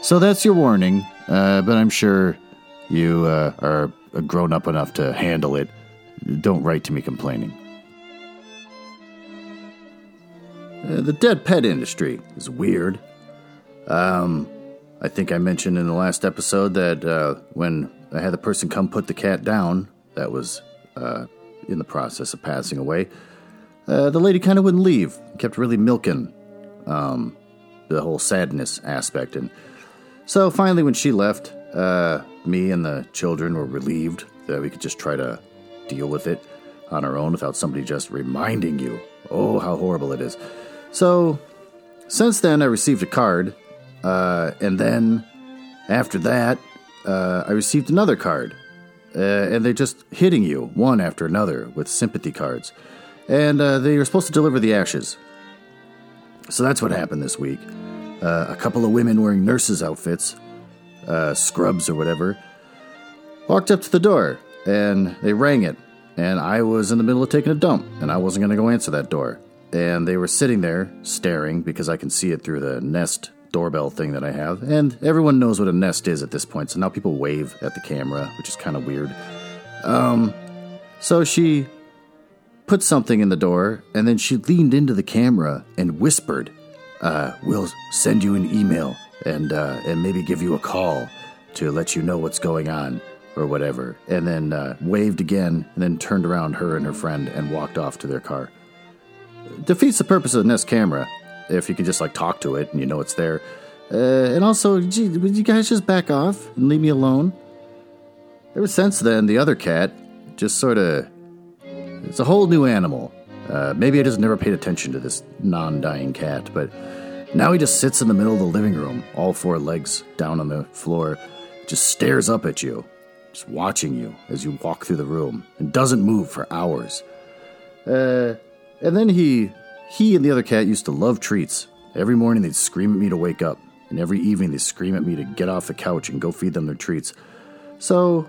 So that's your warning, uh, but I'm sure you uh, are grown up enough to handle it. Don't write to me complaining. Uh, the dead pet industry is weird. Um, I think I mentioned in the last episode that uh, when I had the person come put the cat down, that was uh, in the process of passing away, uh, the lady kind of wouldn't leave. Kept really milking um, the whole sadness aspect. And so finally, when she left, uh, me and the children were relieved that we could just try to deal with it on our own without somebody just reminding you, oh, how horrible it is. So, since then, I received a card, uh, and then after that, uh, I received another card. Uh, and they're just hitting you one after another with sympathy cards. And uh, they were supposed to deliver the ashes. So that's what happened this week. Uh, a couple of women wearing nurses' outfits, uh, scrubs or whatever, walked up to the door and they rang it. And I was in the middle of taking a dump, and I wasn't going to go answer that door. And they were sitting there staring because I can see it through the Nest doorbell thing that I have. And everyone knows what a Nest is at this point, so now people wave at the camera, which is kind of weird. Um, so she put something in the door, and then she leaned into the camera and whispered, uh, "We'll send you an email and uh, and maybe give you a call to let you know what's going on." Or whatever, and then uh, waved again, and then turned around her and her friend and walked off to their car. Defeats the purpose of the Nest camera if you can just like talk to it and you know it's there. Uh, and also, gee, would you guys just back off and leave me alone? Ever since then, the other cat just sort of. It's a whole new animal. Uh, maybe I just never paid attention to this non dying cat, but now he just sits in the middle of the living room, all four legs down on the floor, just stares up at you, just watching you as you walk through the room, and doesn't move for hours. Uh, and then he he and the other cat used to love treats. Every morning they'd scream at me to wake up, and every evening they'd scream at me to get off the couch and go feed them their treats. So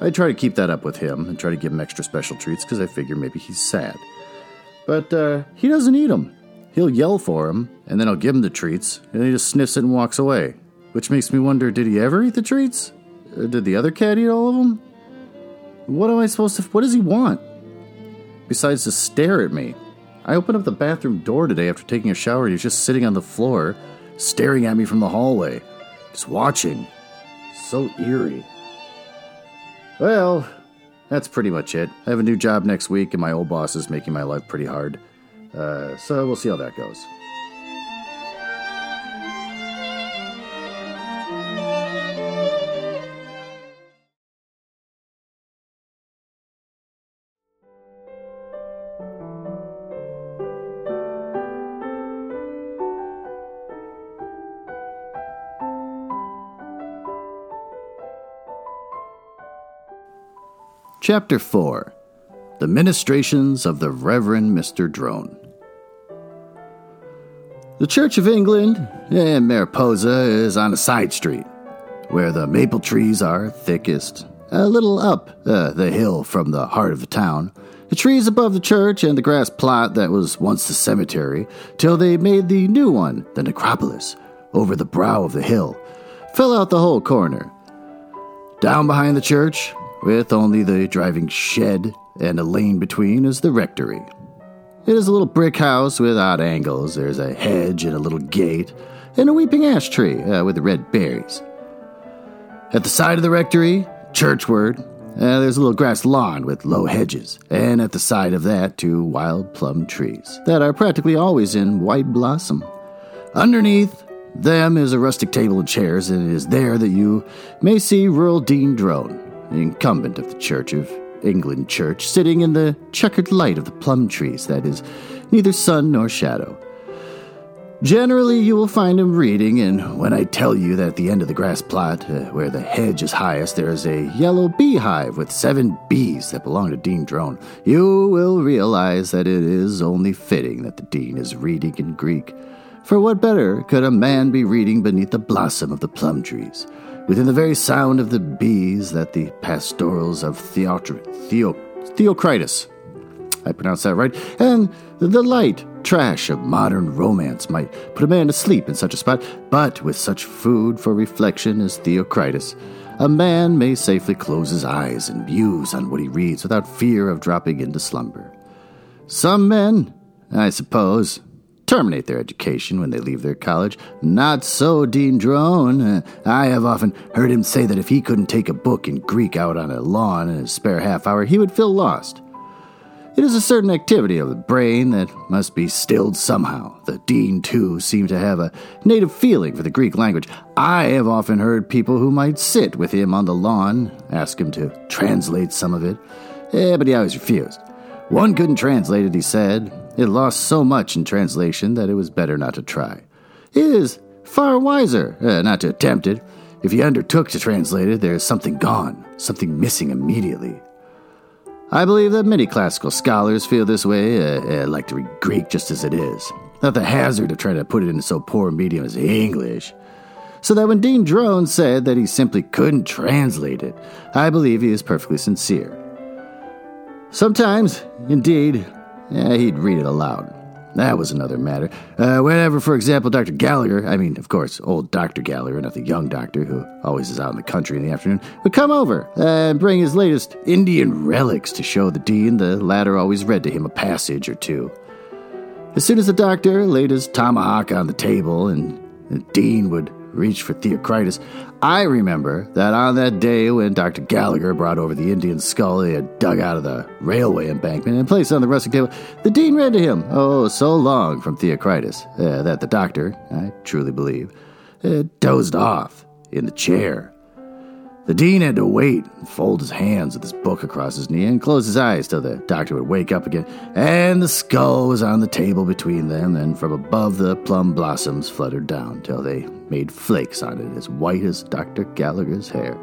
I try to keep that up with him and try to give him extra special treats because I figure maybe he's sad. But uh, he doesn't eat them. He'll yell for him, and then I'll give him the treats, and he just sniffs it and walks away. Which makes me wonder did he ever eat the treats? Uh, did the other cat eat all of them? What am I supposed to. What does he want? Besides to stare at me. I opened up the bathroom door today after taking a shower and he's just sitting on the floor, staring at me from the hallway, just watching. So eerie. Well, that's pretty much it. I have a new job next week and my old boss is making my life pretty hard. Uh, so we'll see how that goes. Chapter 4 The Ministrations of the Reverend Mr. Drone. The Church of England in Mariposa is on a side street, where the maple trees are thickest, a little up uh, the hill from the heart of the town. The trees above the church and the grass plot that was once the cemetery, till they made the new one, the necropolis, over the brow of the hill, fill out the whole corner. Down behind the church, with only the driving shed and a lane between, is the rectory. It is a little brick house with odd angles. There's a hedge and a little gate, and a weeping ash tree uh, with red berries. At the side of the rectory, churchward, uh, there's a little grass lawn with low hedges, and at the side of that, two wild plum trees that are practically always in white blossom. Underneath them is a rustic table and chairs, and it is there that you may see rural Dean Drone, the incumbent of the Church of England Church, sitting in the checkered light of the plum trees that is neither sun nor shadow. Generally, you will find him reading, and when I tell you that at the end of the grass plot, uh, where the hedge is highest, there is a yellow beehive with seven bees that belong to Dean Drone, you will realize that it is only fitting that the Dean is reading in Greek. For what better could a man be reading beneath the blossom of the plum trees, within the very sound of the bees that the pastorals of Theotr- Theo- Theocritus I pronounced that right, and the light trash of modern romance might put a man to sleep in such a spot, but with such food for reflection as Theocritus, a man may safely close his eyes and muse on what he reads without fear of dropping into slumber. Some men, I suppose, terminate their education when they leave their college. Not so Dean Drone. Uh, I have often heard him say that if he couldn't take a book in Greek out on a lawn in his spare half hour, he would feel lost. It is a certain activity of the brain that must be stilled somehow. The dean, too, seemed to have a native feeling for the Greek language. I have often heard people who might sit with him on the lawn ask him to translate some of it, eh, but he always refused. One couldn't translate it, he said. It lost so much in translation that it was better not to try. It is far wiser uh, not to attempt it. If you undertook to translate it, there is something gone, something missing immediately. I believe that many classical scholars feel this way, uh, uh, like to read Greek just as it is. Not the hazard of trying to put it into so poor a medium as English. So that when Dean Drone said that he simply couldn't translate it, I believe he is perfectly sincere. Sometimes, indeed, yeah, he'd read it aloud. That was another matter. Uh, whenever, for example, Dr. Gallagher, I mean, of course, old Dr. Gallagher, not the young doctor who always is out in the country in the afternoon, would come over and bring his latest Indian relics to show the dean, the latter always read to him a passage or two. As soon as the doctor laid his tomahawk on the table and the dean would reach for Theocritus. I remember that on that day when Dr. Gallagher brought over the Indian skull he had dug out of the railway embankment and placed on the resting table, the dean read to him, oh, so long from Theocritus, uh, that the doctor, I truly believe, uh, dozed off in the chair the dean had to wait and fold his hands with his book across his knee and close his eyes till the doctor would wake up again, and the skull was on the table between them, and from above the plum blossoms fluttered down till they made flakes on it as white as Dr. Gallagher's hair.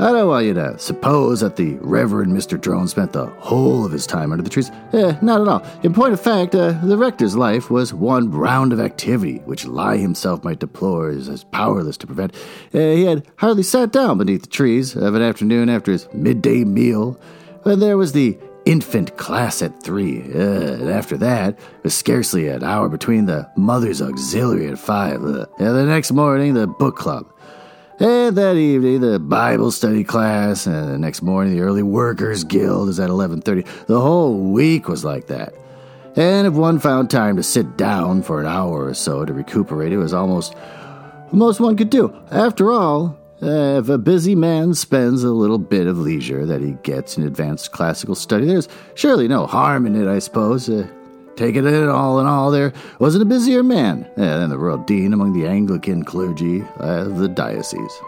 I don't want you to suppose that the Reverend Mr. Drone spent the whole of his time under the trees. Eh, not at all. In point of fact, uh, the rector's life was one round of activity, which Lie himself might deplore as, powerless to prevent. Uh, he had hardly sat down beneath the trees of an afternoon after his midday meal when there was the infant class at three. Uh, and after that, was scarcely an hour between the mother's auxiliary at five. Uh, and the next morning, the book club. And that evening, the Bible study class, and the next morning, the early workers guild is at 11:30. The whole week was like that. And if one found time to sit down for an hour or so to recuperate, it was almost the most one could do. After all, uh, if a busy man spends a little bit of leisure that he gets in advanced classical study, there's surely no harm in it, I suppose. Uh, Taking it all in all, there wasn't a busier man than the royal dean among the Anglican clergy of the diocese.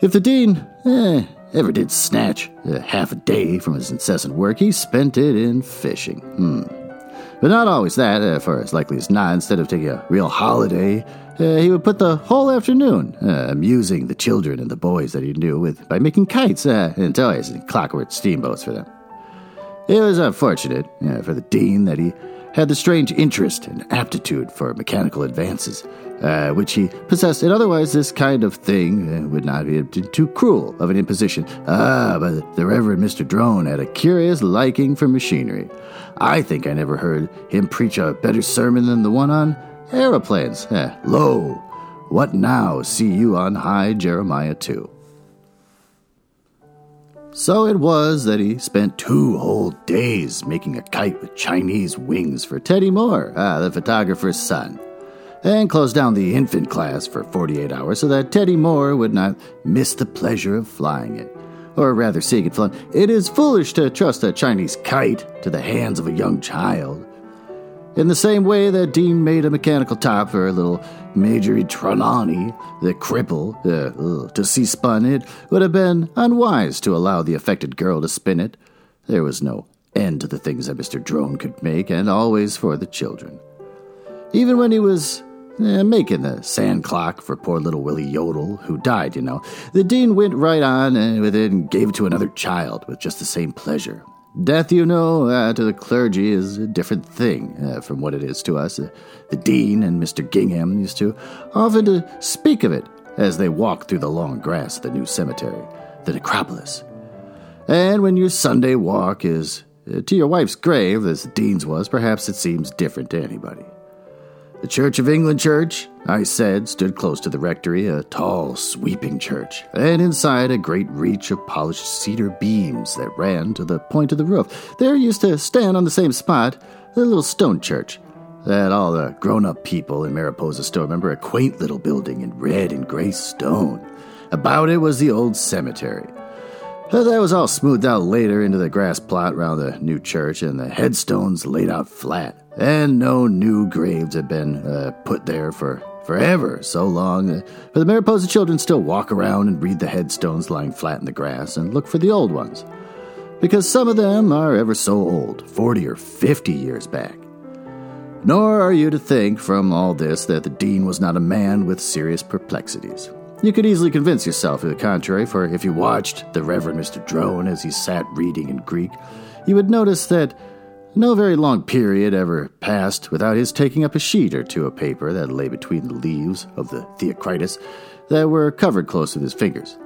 If the dean eh, ever did snatch uh, half a day from his incessant work, he spent it in fishing. Hmm. But not always that, uh, for as likely as not, instead of taking a real holiday, uh, he would put the whole afternoon uh, amusing the children and the boys that he knew with by making kites and toys and clockwork steamboats for them. It was unfortunate for the dean that he had the strange interest and aptitude for mechanical advances, uh, which he possessed, and otherwise this kind of thing uh, would not be too cruel of an imposition. Ah, but the Reverend Mr. Drone had a curious liking for machinery. I think I never heard him preach a better sermon than the one on aeroplanes. Eh, lo, what now see you on high, Jeremiah 2. So it was that he spent two whole days making a kite with Chinese wings for Teddy Moore, ah, the photographer's son, and closed down the infant class for 48 hours so that Teddy Moore would not miss the pleasure of flying it. Or rather, seeing it flown. It is foolish to trust a Chinese kite to the hands of a young child. In the same way that Dean made a mechanical top for a little Marjorie Trelawney, the cripple, uh, to see spun, it would have been unwise to allow the affected girl to spin it. There was no end to the things that Mr. Drone could make, and always for the children. Even when he was eh, making the sand clock for poor little Willie Yodel, who died, you know, the dean went right on eh, with it and gave it to another child with just the same pleasure. Death, you know, uh, to the clergy is a different thing uh, from what it is to us. Uh, the dean and Mr. Gingham used to often to speak of it as they walked through the long grass of the new cemetery, the necropolis. And when your Sunday walk is uh, to your wife's grave, as the dean's was, perhaps it seems different to anybody. The Church of England Church, I said, stood close to the rectory, a tall, sweeping church, and inside a great reach of polished cedar beams that ran to the point of the roof. There used to stand on the same spot a little stone church that all the grown up people in Mariposa still remember a quaint little building in red and gray stone. About it was the old cemetery. That was all smoothed out later into the grass plot around the new church, and the headstones laid out flat and no new graves had been uh, put there for forever so long. But the Mariposa children still walk around and read the headstones lying flat in the grass and look for the old ones, because some of them are ever so old, 40 or 50 years back. Nor are you to think from all this that the dean was not a man with serious perplexities. You could easily convince yourself of the contrary, for if you watched the Reverend Mr. Drone as he sat reading in Greek, you would notice that no very long period ever passed without his taking up a sheet or two of paper that lay between the leaves of the Theocritus that were covered close with his fingers.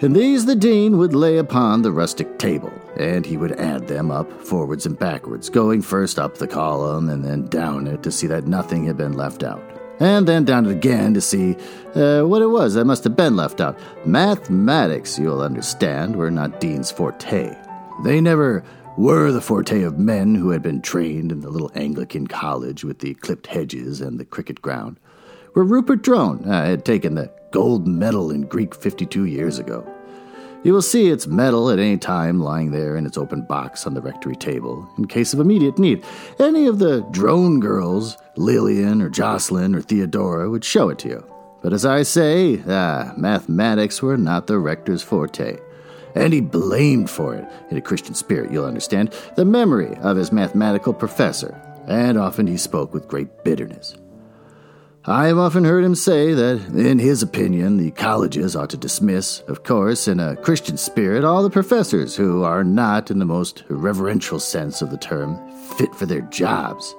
And these the dean would lay upon the rustic table, and he would add them up forwards and backwards, going first up the column and then down it to see that nothing had been left out, and then down it again to see uh, what it was that must have been left out. Mathematics, you'll understand, were not Dean's forte. They never were the forte of men who had been trained in the little Anglican college with the clipped hedges and the cricket ground, where Rupert Drone uh, had taken the gold medal in Greek 52 years ago. You will see its medal at any time lying there in its open box on the rectory table, in case of immediate need. Any of the drone girls, Lillian or Jocelyn or Theodora, would show it to you. But as I say, ah, mathematics were not the rector's forte and he blamed for it, in a Christian spirit, you'll understand, the memory of his mathematical professor, and often he spoke with great bitterness. I have often heard him say that, in his opinion, the colleges ought to dismiss, of course, in a Christian spirit, all the professors who are not, in the most reverential sense of the term, fit for their jobs.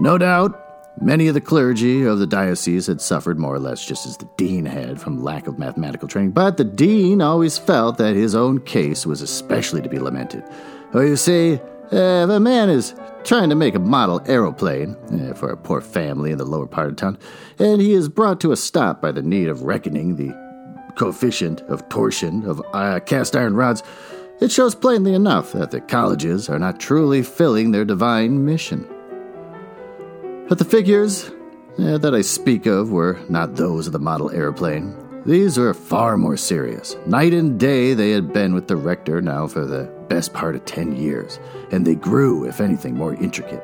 No doubt, Many of the clergy of the diocese had suffered more or less just as the dean had from lack of mathematical training, but the dean always felt that his own case was especially to be lamented. For you see, if a man is trying to make a model aeroplane uh, for a poor family in the lower part of town, and he is brought to a stop by the need of reckoning the coefficient of torsion of uh, cast iron rods, it shows plainly enough that the colleges are not truly filling their divine mission. But the figures eh, that I speak of were not those of the model airplane. These were far more serious. Night and day they had been with the rector now for the best part of ten years, and they grew, if anything, more intricate.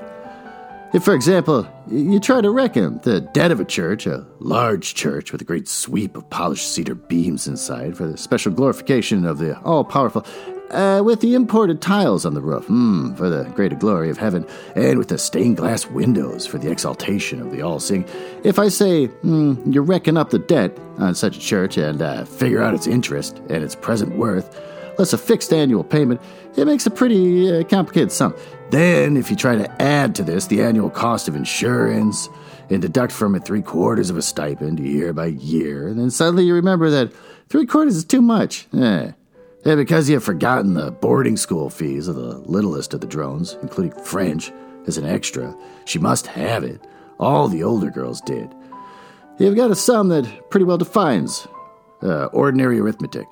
If, for example, you try to reckon the dead of a church, a large church with a great sweep of polished cedar beams inside for the special glorification of the all powerful, uh, with the imported tiles on the roof, mm, for the greater glory of heaven, and with the stained glass windows for the exaltation of the all seeing. If I say mm, you reckon up the debt on such a church and uh, figure out its interest and its present worth, less a fixed annual payment, it makes a pretty uh, complicated sum. Then, if you try to add to this the annual cost of insurance and deduct from it three quarters of a stipend year by year, then suddenly you remember that three quarters is too much. Eh. Yeah, because you have forgotten the boarding school fees of the littlest of the drones, including French, as an extra. She must have it. All the older girls did. You've got a sum that pretty well defines uh, ordinary arithmetic.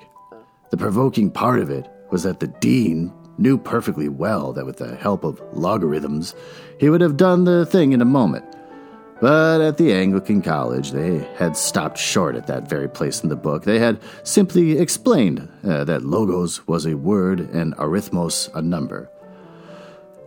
The provoking part of it was that the dean knew perfectly well that with the help of logarithms, he would have done the thing in a moment. But at the Anglican College, they had stopped short at that very place in the book. They had simply explained uh, that logos was a word and arithmos a number.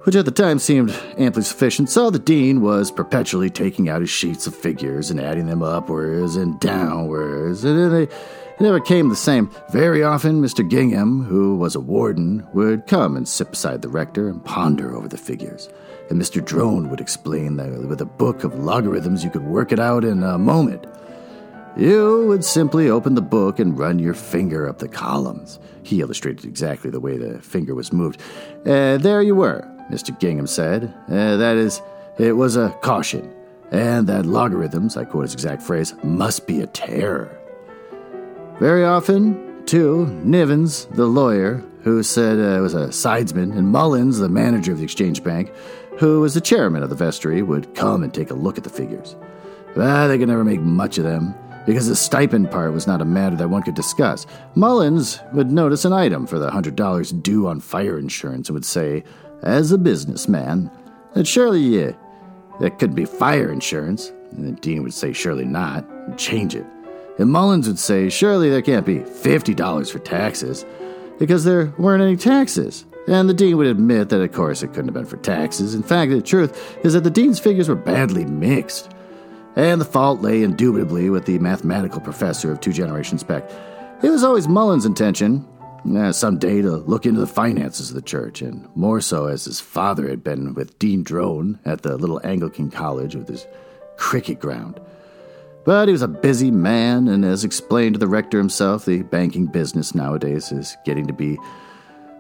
which at the time seemed amply sufficient, so the dean was perpetually taking out his sheets of figures and adding them upwards and downwards, and they, it never came the same. Very often, Mr. Gingham, who was a warden, would come and sit beside the rector and ponder over the figures. And Mr. Drone would explain that with a book of logarithms you could work it out in a moment. You would simply open the book and run your finger up the columns. He illustrated exactly the way the finger was moved. Uh, there you were, Mr. Gingham said. Uh, that is, it was a caution. And that logarithms, I quote his exact phrase, must be a terror. Very often, too, Nivens, the lawyer, who said uh, was a sidesman, and Mullins, the manager of the Exchange Bank, who was the chairman of the vestry, would come and take a look at the figures. But they could never make much of them because the stipend part was not a matter that one could discuss. Mullins would notice an item for the hundred dollars due on fire insurance and would say, as a businessman, that surely uh, that could be fire insurance. And the dean would say, surely not, and change it. And Mullins would say, surely there can't be $50 for taxes, because there weren't any taxes. And the dean would admit that, of course, it couldn't have been for taxes. In fact, the truth is that the dean's figures were badly mixed and the fault lay indubitably with the mathematical professor of two generations back. It was always Mullins's intention, uh, someday, to look into the finances of the church, and more so as his father had been with Dean Drone at the little Anglican college with his cricket ground. But he was a busy man, and as explained to the rector himself, the banking business nowadays is getting to be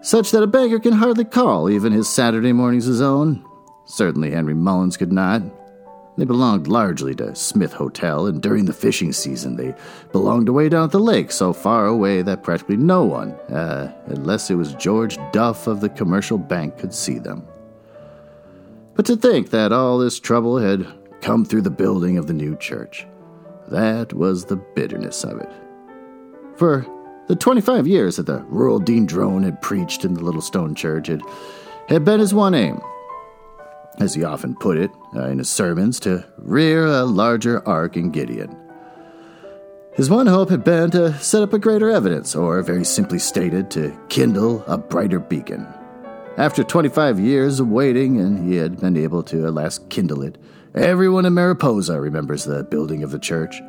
such that a banker can hardly call even his Saturday mornings his own. Certainly Henry Mullins could not. They belonged largely to Smith Hotel, and during the fishing season, they belonged away down at the lake, so far away that practically no one, uh, unless it was George Duff of the commercial bank, could see them. But to think that all this trouble had come through the building of the new church, that was the bitterness of it. For the 25 years that the rural Dean Drone had preached in the little stone church, it had been his one aim as he often put it uh, in his sermons, to rear a larger ark in Gideon. His one hope had been to set up a greater evidence, or very simply stated, to kindle a brighter beacon. After 25 years of waiting, and he had been able to at last kindle it, everyone in Mariposa remembers the building of the church.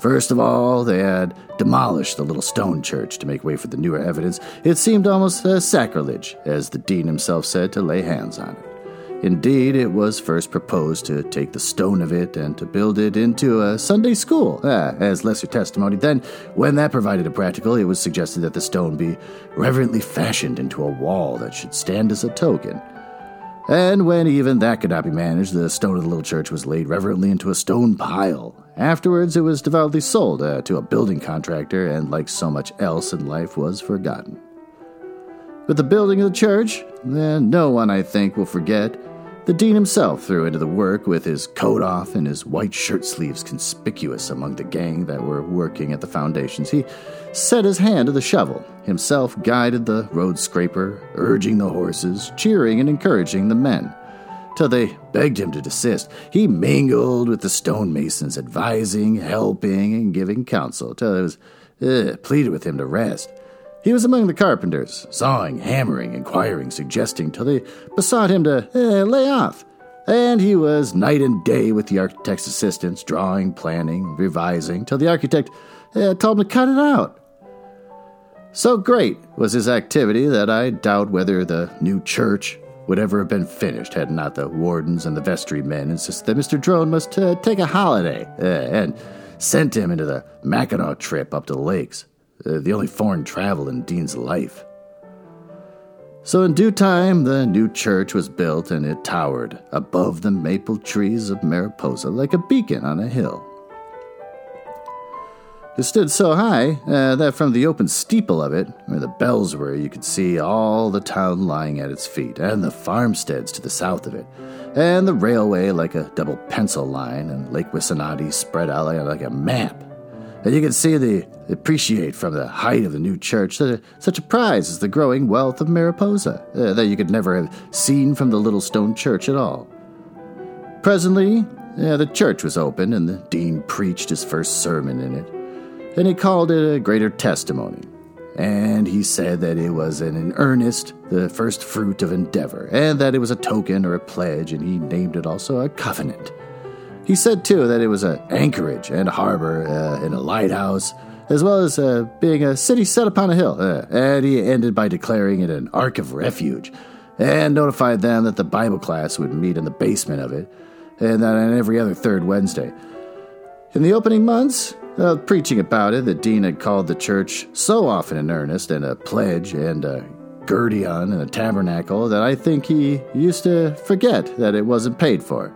First of all, they had demolished the little stone church to make way for the newer evidence. It seemed almost a sacrilege, as the dean himself said, to lay hands on it. Indeed, it was first proposed to take the stone of it and to build it into a Sunday school, ah, as lesser testimony. Then, when that provided a practical, it was suggested that the stone be reverently fashioned into a wall that should stand as a token. And when even that could not be managed, the stone of the little church was laid reverently into a stone pile. Afterwards, it was devoutly sold uh, to a building contractor, and like so much else in life, was forgotten. With the building of the church, eh, no one, I think, will forget the dean himself threw into the work with his coat off and his white shirt sleeves conspicuous among the gang that were working at the foundations. He set his hand to the shovel, himself guided the road scraper, urging the horses, cheering and encouraging the men. Till they begged him to desist, he mingled with the stonemasons, advising, helping, and giving counsel, till it was uh, pleaded with him to rest. He was among the carpenters, sawing, hammering, inquiring, suggesting, till they besought him to eh, lay off. And he was night and day with the architect's assistants, drawing, planning, revising, till the architect eh, told him to cut it out. So great was his activity that I doubt whether the new church would ever have been finished had not the wardens and the vestry men insisted that Mr. Drone must uh, take a holiday uh, and sent him into the Mackinaw trip up to the lakes uh, the only foreign travel in Dean's life. So, in due time, the new church was built and it towered above the maple trees of Mariposa like a beacon on a hill. It stood so high uh, that from the open steeple of it, where the bells were, you could see all the town lying at its feet, and the farmsteads to the south of it, and the railway like a double pencil line, and Lake Wissanotti spread out like a map and you could see the appreciate from the height of the new church that such a prize as the growing wealth of Mariposa uh, that you could never have seen from the little stone church at all. Presently, uh, the church was opened, and the dean preached his first sermon in it, and he called it a greater testimony. and he said that it was an, earnest, the first fruit of endeavor, and that it was a token or a pledge, and he named it also a covenant. He said, too, that it was an anchorage and a harbor uh, and a lighthouse, as well as uh, being a city set upon a hill. Uh, and he ended by declaring it an ark of refuge, and notified them that the Bible class would meet in the basement of it, and that on every other third Wednesday. In the opening months, uh, preaching about it, the dean had called the church so often in earnest, and a pledge and a guardian and a tabernacle, that I think he used to forget that it wasn't paid for.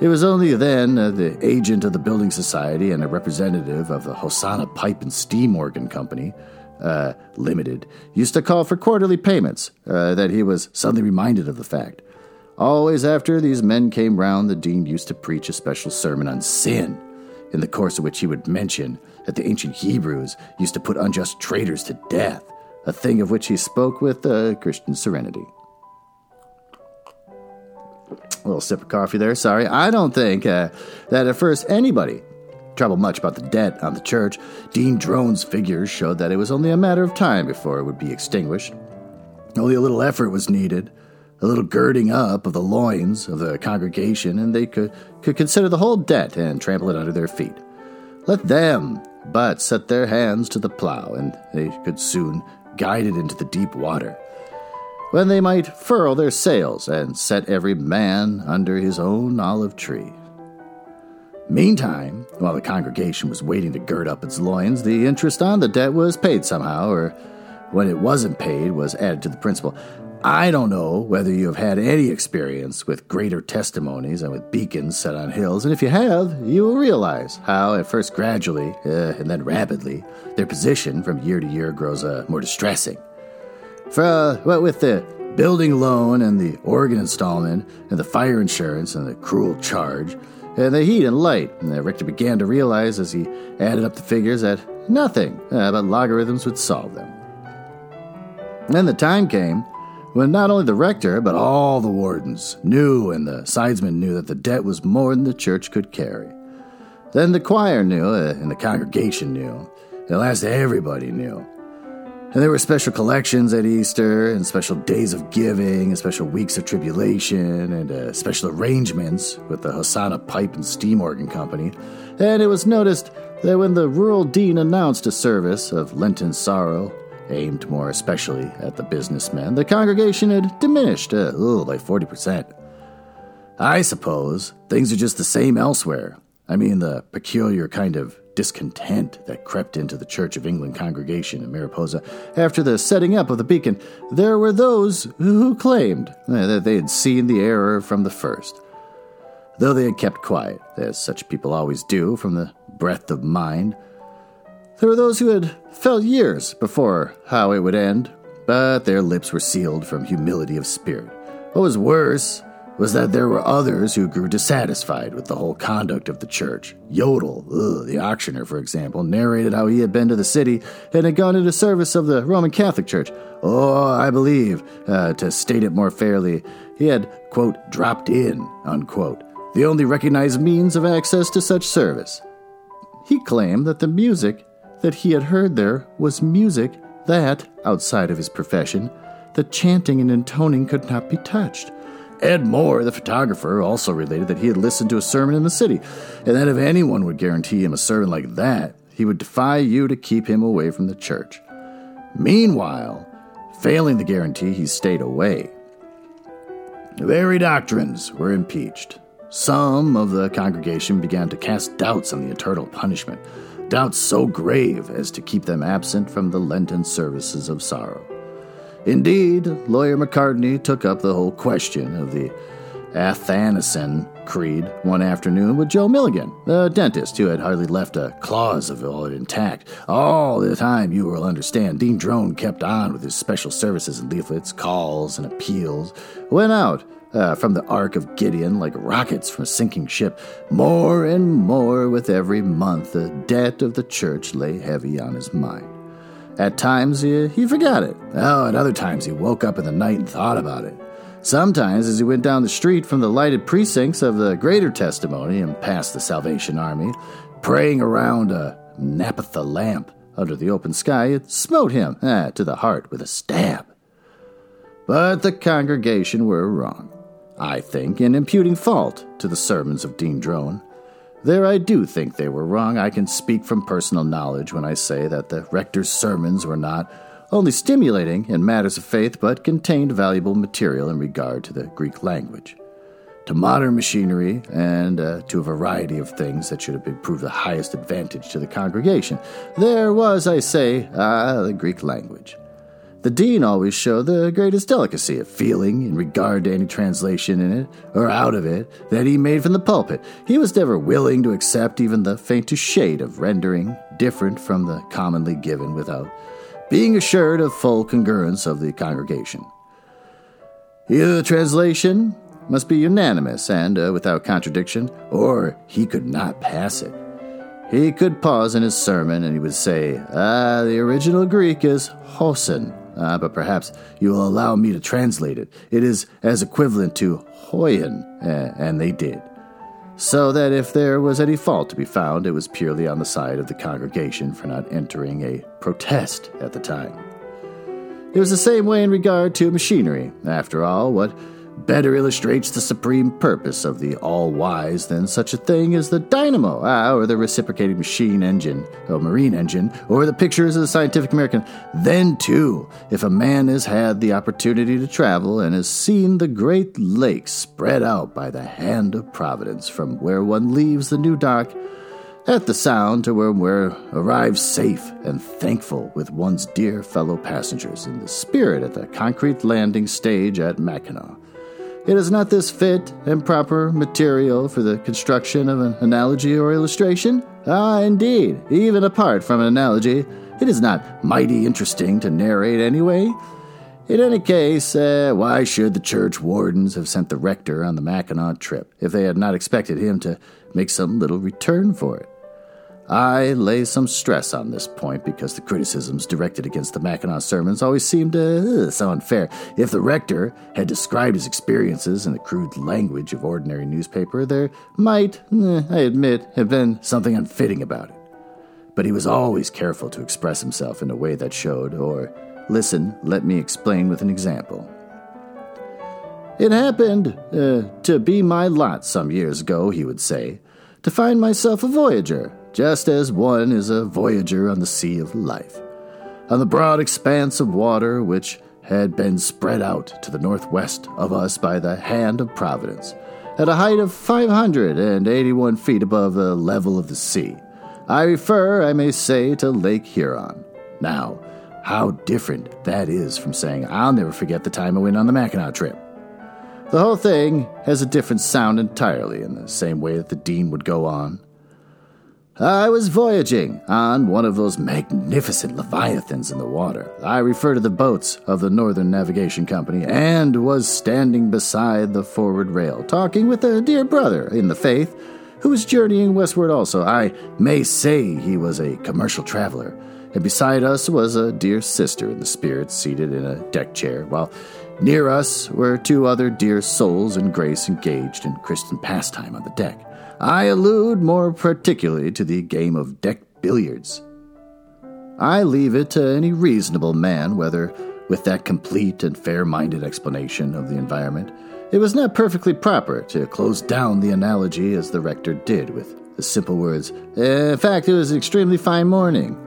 It was only then uh, the agent of the Building Society and a representative of the Hosanna Pipe and Steam Organ Company, uh, Limited, used to call for quarterly payments uh, that he was suddenly reminded of the fact. Always after these men came round, the dean used to preach a special sermon on sin in the course of which he would mention that the ancient Hebrews used to put unjust traitors to death, a thing of which he spoke with uh, Christian serenity. A little sip of coffee there, sorry. I don't think uh, that at first anybody troubled much about the debt on the church. Dean Drone's figures showed that it was only a matter of time before it would be extinguished. Only a little effort was needed, a little girding up of the loins of the congregation, and they could, could consider the whole debt and trample it under their feet. Let them but set their hands to the plow, and they could soon guide it into the deep water, when they might furl their sails and set every man under his own olive tree. Meantime, while the congregation was waiting to gird up its loins, the interest on the debt was paid somehow, or when it wasn't paid, was added to the principal. I don't know whether you have had any experience with greater testimonies and with beacons set on hills, and if you have, you will realize how, at first gradually uh, and then rapidly, their position from year to year grows uh, more distressing. For uh, what with the building loan and the organ installment and the fire insurance and the cruel charge and the heat and light, and Richter began to realize as he added up the figures that nothing uh, but logarithms would solve them. Then the time came when not only the rector, but all the wardens knew and the sidesmen knew that the debt was more than the church could carry. Then the choir knew, uh, and the congregation knew. At last, everybody knew. And there were special collections at Easter, and special days of giving, and special weeks of tribulation, and uh, special arrangements with the Hosanna Pipe and Steam Organ Company. And it was noticed that when the rural dean announced a service of Lenten sorrow, aimed more especially at the businessmen, the congregation had diminished uh, oh, by 40%. I suppose things are just the same elsewhere. I mean, the peculiar kind of discontent that crept into the Church of England congregation in Mariposa after the setting up of the beacon, there were those who claimed uh, that they had seen the error from the first. Though they had kept quiet, as such people always do from the breadth of mind, there were those who had felt years before how it would end, but their lips were sealed from humility of spirit. What was worse was that there were others who grew dissatisfied with the whole conduct of the church. Yodel, ugh, the auctioneer, for example, narrated how he had been to the city and had gone into service of the Roman Catholic Church. Oh, I believe, uh, to state it more fairly, he had, quote, dropped in, unquote, the only recognized means of access to such service. He claimed that the music that he had heard there was music that, outside of his profession, the chanting and intoning could not be touched. Ed Moore, the photographer, also related that he had listened to a sermon in the city, and that if anyone would guarantee him a sermon like that, he would defy you to keep him away from the church. Meanwhile, failing the guarantee, he stayed away. The very doctrines were impeached. Some of the congregation began to cast doubts on the eternal punishment doubts so grave as to keep them absent from the Lenten services of sorrow. Indeed, Lawyer McCartney took up the whole question of the Athanasian Creed one afternoon with Joe Milligan, the dentist who had hardly left a clause of it intact. All the time, you will understand, Dean Drone kept on with his special services and leaflets, calls, and appeals, went out uh, from the Ark of Gideon like rockets from a sinking ship. More and more with every month, the debt of the church lay heavy on his mind. At times, he, he forgot it. Oh, at other times, he woke up in the night and thought about it. Sometimes, as he went down the street from the lighted precincts of the Greater Testimony and past the Salvation Army, praying around a naphtha lamp under the open sky, it smote him ah, to the heart with a stab. But the congregation were wrong, I think, in imputing fault to the sermons of Dean Drone. There, I do think they were wrong. I can speak from personal knowledge when I say that the rector's sermons were not only stimulating in matters of faith, but contained valuable material in regard to the Greek language, to modern machinery, and uh, to a variety of things that should have proved the highest advantage to the congregation. There was, I say, uh, the Greek language. The dean always showed the greatest delicacy of feeling in regard to any translation in it, or out of it, that he made from the pulpit. He was never willing to accept even the faintest shade of rendering different from the commonly given without being assured of full congruence of the congregation. Either the translation must be unanimous and uh, without contradiction, or he could not pass it. He could pause in his sermon and he would say, Ah, the original Greek is hosen, uh, but perhaps you will allow me to translate it. It is as equivalent to hoyen, uh, and they did. So that if there was any fault to be found, it was purely on the side of the congregation for not entering a protest at the time. It was the same way in regard to machinery. After all, what better illustrates the supreme purpose of the all wise than such a thing as the dynamo, ah, or the reciprocating machine engine, or marine engine, or the pictures of the Scientific American. Then, too, if a man has had the opportunity to travel and has seen the great lakes spread out by the hand of Providence from where one leaves the new dock at the sound to where one arrives safe and thankful with one's dear fellow passengers in the spirit at the concrete landing stage at Mackinac. It is not this fit and proper material for the construction of an analogy or illustration? Ah, indeed, even apart from an analogy, it is not mighty interesting to narrate anyway. In any case, uh, why should the church wardens have sent the rector on the Mackinac trip if they had not expected him to make some little return for it? I lay some stress on this point because the criticisms directed against the Mackinac sermons always seemed uh, so unfair. If the rector had described his experiences in the crude language of ordinary newspaper, there might, eh, I admit, have been something unfitting about it. But he was always careful to express himself in a way that showed, or, listen, let me explain with an example. It happened uh, to be my lot some years ago, he would say, to find myself a voyager just as one is a voyager on the sea of life. On the broad expanse of water which had been spread out to the northwest of us by the hand of Providence, at a height of 581 feet above the level of the sea. I refer, I may say, to Lake Huron. Now, how different that is from saying, I'll never forget the time I went on the Mackinac trip. The whole thing has a different sound entirely, in the same way that the Dean would go on. I was voyaging on one of those magnificent leviathans in the water. I refer to the boats of the Northern Navigation Company, and was standing beside the forward rail, talking with a dear brother in the faith who was journeying westward also. I may say he was a commercial traveler, and beside us was a dear sister in the spirit seated in a deck chair, while near us were two other dear souls in grace engaged in Christian pastime on the deck. I allude more particularly to the game of deck billiards. I leave it to any reasonable man whether, with that complete and fair minded explanation of the environment, it was not perfectly proper to close down the analogy as the rector did with the simple words, In fact, it was an extremely fine morning.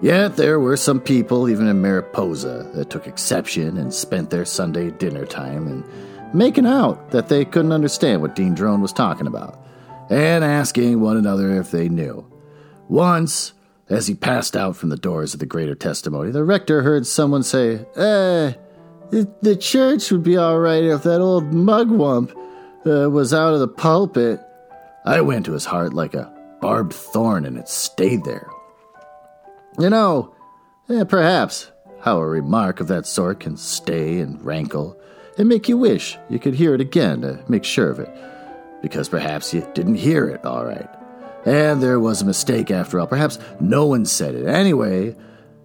Yet there were some people, even in Mariposa, that took exception and spent their Sunday dinner time in making out that they couldn't understand what Dean Drone was talking about and asking one another if they knew. Once, as he passed out from the doors of the greater testimony, the rector heard someone say, Eh, the church would be all right if that old mugwump uh, was out of the pulpit. I went to his heart like a barbed thorn and it stayed there. You know, eh, perhaps how a remark of that sort can stay and rankle and make you wish you could hear it again to make sure of it because perhaps you didn't hear it all right. And there was a mistake after all. Perhaps no one said it. Anyway,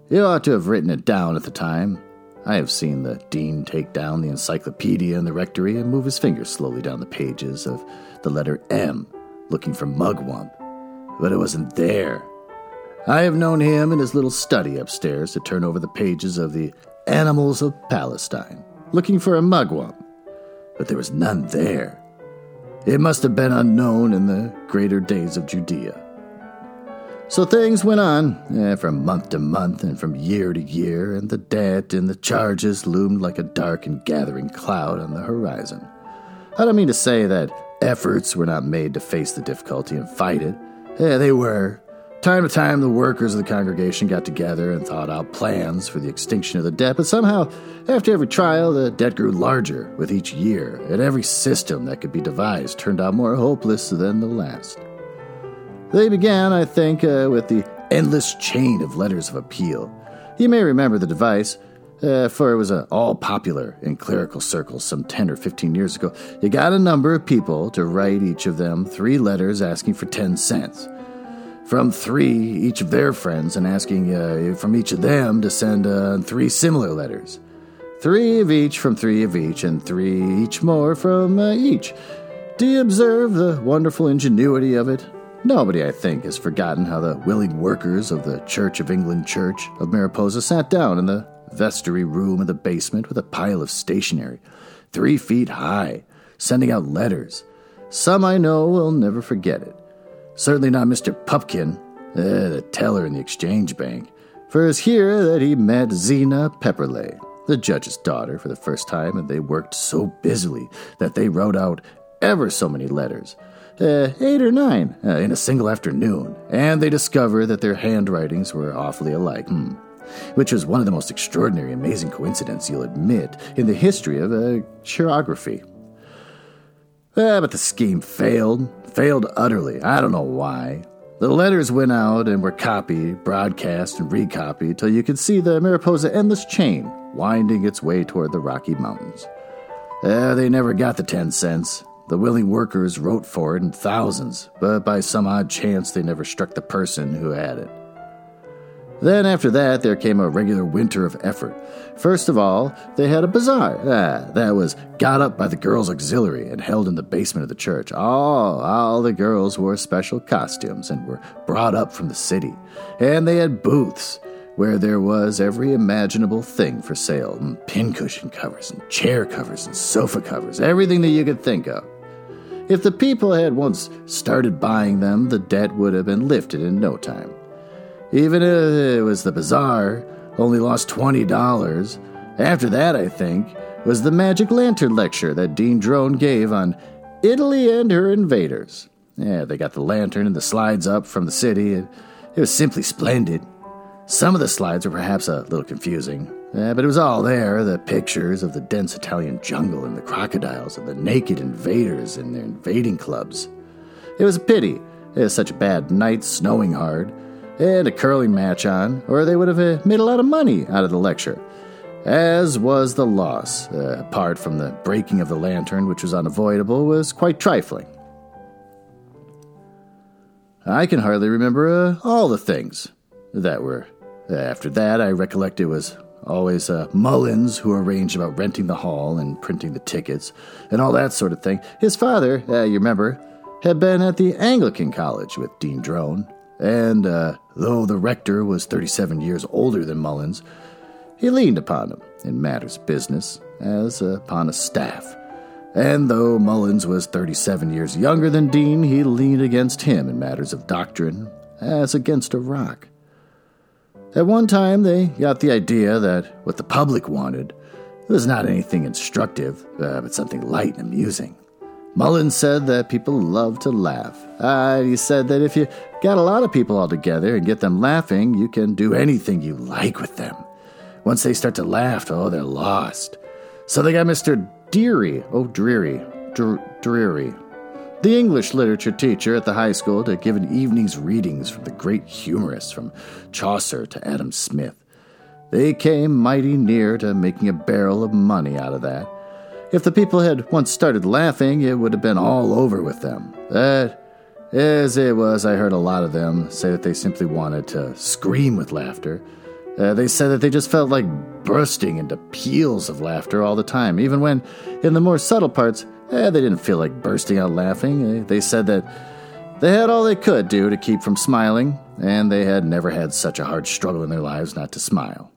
you ought to have written it down at the time. I have seen the dean take down the encyclopedia in the rectory and move his finger slowly down the pages of the letter M, looking for mugwump. But it wasn't there. I have known him in his little study upstairs to turn over the pages of the Animals of Palestine, looking for a mugwump, but there was none there. It must have been unknown in the greater days of Judea. So things went on eh, from month to month and from year to year, and the debt and the charges loomed like a dark and gathering cloud on the horizon. I don't mean to say that efforts were not made to face the difficulty and fight it. Yeah, they were. Time to time, the workers of the congregation got together and thought out plans for the extinction of the debt, but somehow, after every trial, the debt grew larger with each year, and every system that could be devised turned out more hopeless than the last. They began, I think, uh, with the endless chain of letters of appeal. You may remember the device, uh, for it was uh, all popular in clerical circles some 10 or 15 years ago. You got a number of people to write each of them three letters asking for 10 cents from three each of their friends and asking uh, from each of them to send uh, three similar letters. Three of each from three of each, and three each more from uh, each. Do you observe the wonderful ingenuity of it? Nobody, I think, has forgotten how the willing workers of the Church of England Church of Mariposa sat down in the vestry room of the basement with a pile of stationery, three feet high, sending out letters. Some I know will never forget it. Certainly not Mr. Pupkin, uh, the teller in the exchange bank, for it was here that he met Zena Pepperleigh, the judge's daughter, for the first time, and they worked so busily that they wrote out ever so many letters. Uh, eight or nine uh, in a single afternoon, and they discovered that their handwritings were awfully alike. Hmm. Which was one of the most extraordinary, amazing coincidences, you'll admit, in the history of uh, chirography. Uh, but the scheme failed, failed utterly. I don't know why. The letters went out and were copied, broadcast, and recopied till you could see the Mariposa endless chain winding its way toward the Rocky Mountains. Uh, they never got the 10 cents. The willing workers wrote for it in thousands, but by some odd chance they never struck the person who had it. Then, after that, there came a regular winter of effort. First of all, they had a bazaar. Ah, that was got up by the girls' auxiliary and held in the basement of the church. All, all the girls wore special costumes and were brought up from the city. And they had booths where there was every imaginable thing for sale pincushion covers, and chair covers, and sofa covers, everything that you could think of. If the people had once started buying them, the debt would have been lifted in no time. Even if it was the bazaar, only lost $20. After that, I think, was the Magic Lantern lecture that Dean Drone gave on Italy and her invaders. Yeah, they got the lantern and the slides up from the city, and it was simply splendid. Some of the slides were perhaps a little confusing, yeah, but it was all there the pictures of the dense Italian jungle and the crocodiles and the naked invaders and their invading clubs. It was a pity. It was such a bad night, snowing hard and a curling match on, or they would have uh, made a lot of money out of the lecture. As was the loss, uh, apart from the breaking of the lantern, which was unavoidable, was quite trifling. I can hardly remember uh, all the things that were. After that, I recollect it was always uh, Mullins who arranged about renting the hall and printing the tickets and all that sort of thing. His father, uh, you remember, had been at the Anglican College with Dean Drone, and uh, though the rector was 37 years older than Mullins, he leaned upon him in matters of business as upon a staff. And though Mullins was 37 years younger than Dean, he leaned against him in matters of doctrine as against a rock. At one time, they got the idea that what the public wanted was not anything instructive, uh, but something light and amusing. Mullins said that people love to laugh. Uh, he said that if you got a lot of people all together and get them laughing, you can do anything you like with them. Once they start to laugh, oh, they're lost. So they got Mr. Deary, oh, Dreery, Dr- Dreery, the English literature teacher at the high school to give an evening's readings from the great humorists from Chaucer to Adam Smith. They came mighty near to making a barrel of money out of that. If the people had once started laughing, it would have been all over with them. But as it was, I heard a lot of them say that they simply wanted to scream with laughter. Uh, they said that they just felt like bursting into peals of laughter all the time, even when, in the more subtle parts, eh, they didn't feel like bursting out laughing. They said that they had all they could do to keep from smiling, and they had never had such a hard struggle in their lives not to smile.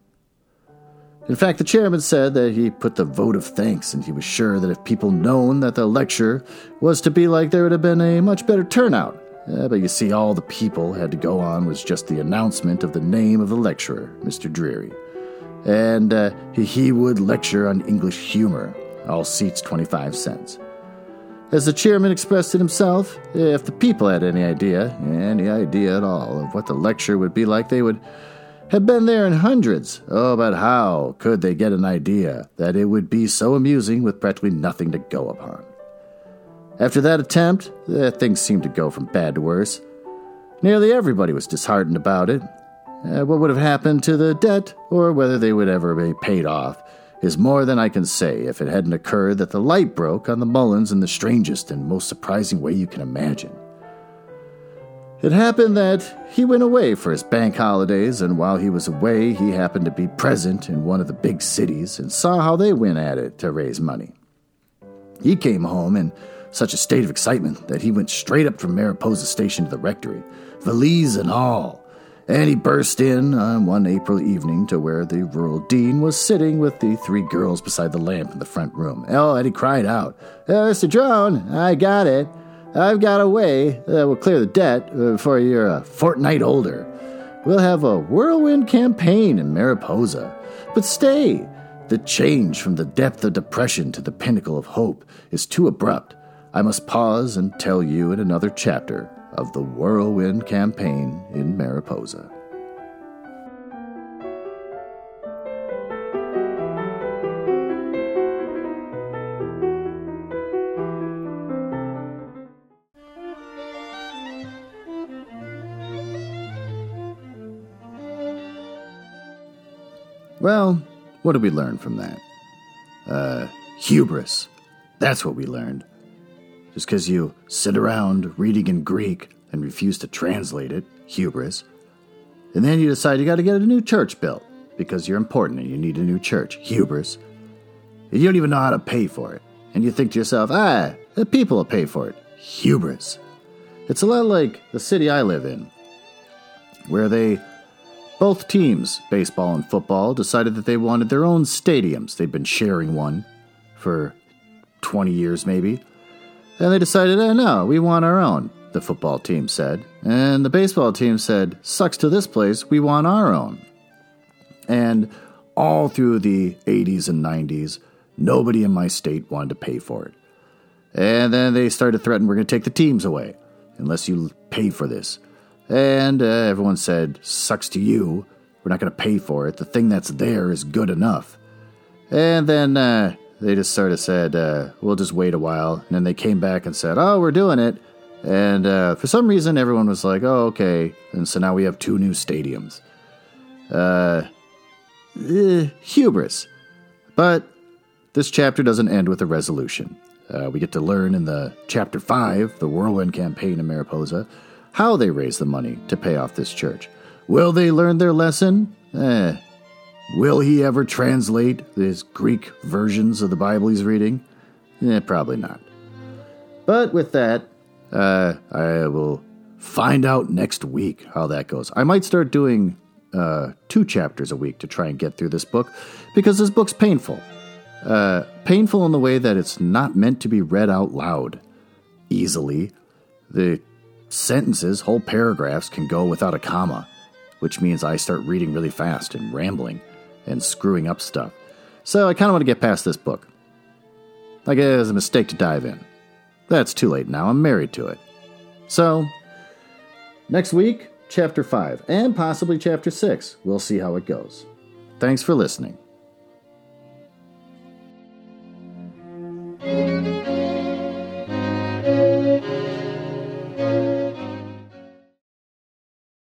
In fact, the chairman said that he put the vote of thanks, and he was sure that if people known that the lecture was to be like, there would have been a much better turnout. But you see, all the people had to go on was just the announcement of the name of the lecturer, Mr. Dreery. And uh, he, he would lecture on English humor, all seats 25 cents. As the chairman expressed it himself, if the people had any idea, any idea at all, of what the lecture would be like, they would have been there in hundreds. Oh, but how could they get an idea that it would be so amusing with practically nothing to go upon? After that attempt, eh, things seemed to go from bad to worse. Nearly everybody was disheartened about it. Uh, what would have happened to the debt, or whether they would ever be paid off, is more than I can say if it hadn't occurred that the light broke on the Mullins in the strangest and most surprising way you can imagine. It happened that he went away for his bank holidays, and while he was away, he happened to be present in one of the big cities and saw how they went at it to raise money. He came home in such a state of excitement that he went straight up from Mariposa Station to the rectory, valise and all, and he burst in on one April evening to where the rural dean was sitting with the three girls beside the lamp in the front room. Oh, and he cried out, Mr. Drone, I got it. I've got a way that will clear the debt before uh, you're a fortnight older. We'll have a whirlwind campaign in Mariposa. But stay! The change from the depth of depression to the pinnacle of hope is too abrupt. I must pause and tell you in another chapter of the whirlwind campaign in Mariposa. Well, what did we learn from that? Uh, hubris. That's what we learned. Just because you sit around reading in Greek and refuse to translate it, hubris, and then you decide you got to get a new church built because you're important and you need a new church, hubris. You don't even know how to pay for it. And you think to yourself, ah, the people will pay for it. Hubris. It's a lot like the city I live in, where they both teams, baseball and football, decided that they wanted their own stadiums. They'd been sharing one for 20 years, maybe. And they decided, oh, no, we want our own, the football team said. And the baseball team said, sucks to this place, we want our own. And all through the 80s and 90s, nobody in my state wanted to pay for it. And then they started threatening, we're going to take the teams away unless you pay for this. And uh, everyone said, Sucks to you. We're not going to pay for it. The thing that's there is good enough. And then uh, they just sort of said, uh, We'll just wait a while. And then they came back and said, Oh, we're doing it. And uh, for some reason, everyone was like, Oh, okay. And so now we have two new stadiums. Uh, eh, hubris. But this chapter doesn't end with a resolution. Uh, we get to learn in the chapter 5, the whirlwind campaign in Mariposa, how they raise the money to pay off this church. Will they learn their lesson? Eh. Will he ever translate his Greek versions of the Bible he's reading? Eh, probably not. But with that, uh, I will find out next week how that goes. I might start doing uh, two chapters a week to try and get through this book because this book's painful. Uh, painful in the way that it's not meant to be read out loud easily. The sentences, whole paragraphs, can go without a comma, which means I start reading really fast and rambling and screwing up stuff. So I kind of want to get past this book. Like it was a mistake to dive in. That's too late now, I'm married to it. So, next week, chapter 5, and possibly chapter 6. We'll see how it goes. Thanks for listening.